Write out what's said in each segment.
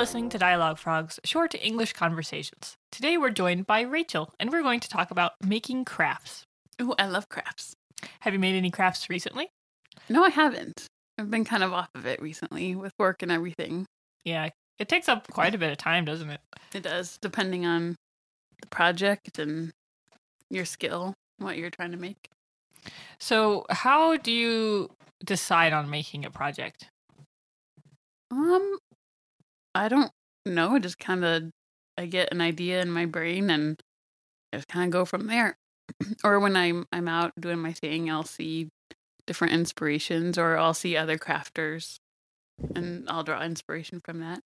listening to Dialogue Frogs, short English conversations. Today we're joined by Rachel, and we're going to talk about making crafts. Oh, I love crafts. Have you made any crafts recently? No, I haven't. I've been kind of off of it recently with work and everything. Yeah, it takes up quite a bit of time, doesn't it? It does, depending on the project and your skill, what you're trying to make. So, how do you decide on making a project? Um, I don't know. I just kind of, I get an idea in my brain and I just kind of go from there. or when I'm I'm out doing my thing, I'll see different inspirations, or I'll see other crafters, and I'll draw inspiration from that.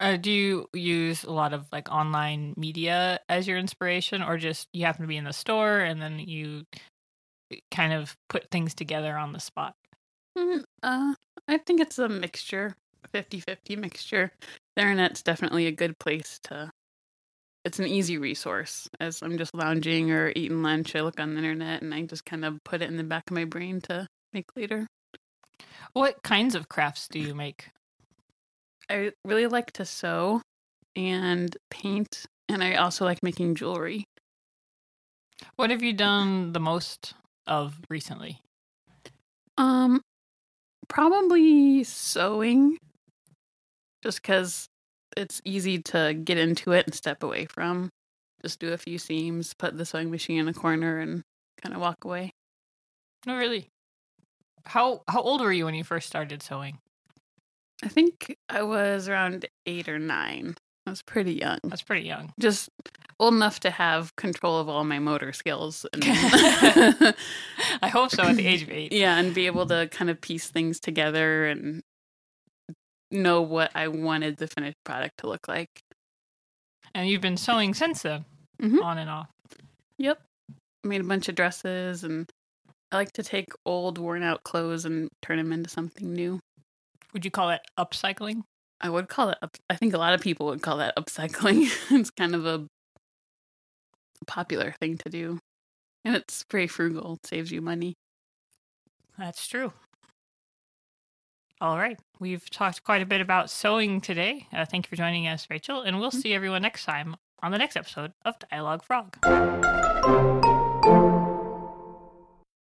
Uh, do you use a lot of like online media as your inspiration, or just you happen to be in the store and then you kind of put things together on the spot? Mm, uh, I think it's a mixture, 50-50 mixture. The internet's definitely a good place to. It's an easy resource. As I'm just lounging or eating lunch, I look on the internet and I just kind of put it in the back of my brain to make later. What kinds of crafts do you make? I really like to sew and paint, and I also like making jewelry. What have you done the most of recently? Um, probably sewing, just because it's easy to get into it and step away from. Just do a few seams, put the sewing machine in a corner, and kind of walk away. No, really. How how old were you when you first started sewing? I think I was around eight or nine. I was pretty young. That's pretty young. Just old enough to have control of all my motor skills. And I hope so at the age of eight. yeah, and be able to kind of piece things together and know what I wanted the finished product to look like. And you've been sewing since then, Mhm. on and off. Yep. Made a bunch of dresses and I like to take old worn out clothes and turn them into something new. Would you call it upcycling? I would call it up I think a lot of people would call that upcycling. it's kind of a popular thing to do. And it's very frugal. It saves you money. That's true. All right. We've talked quite a bit about sewing today. Uh, thank you for joining us, Rachel. And we'll see everyone next time on the next episode of Dialogue Frog.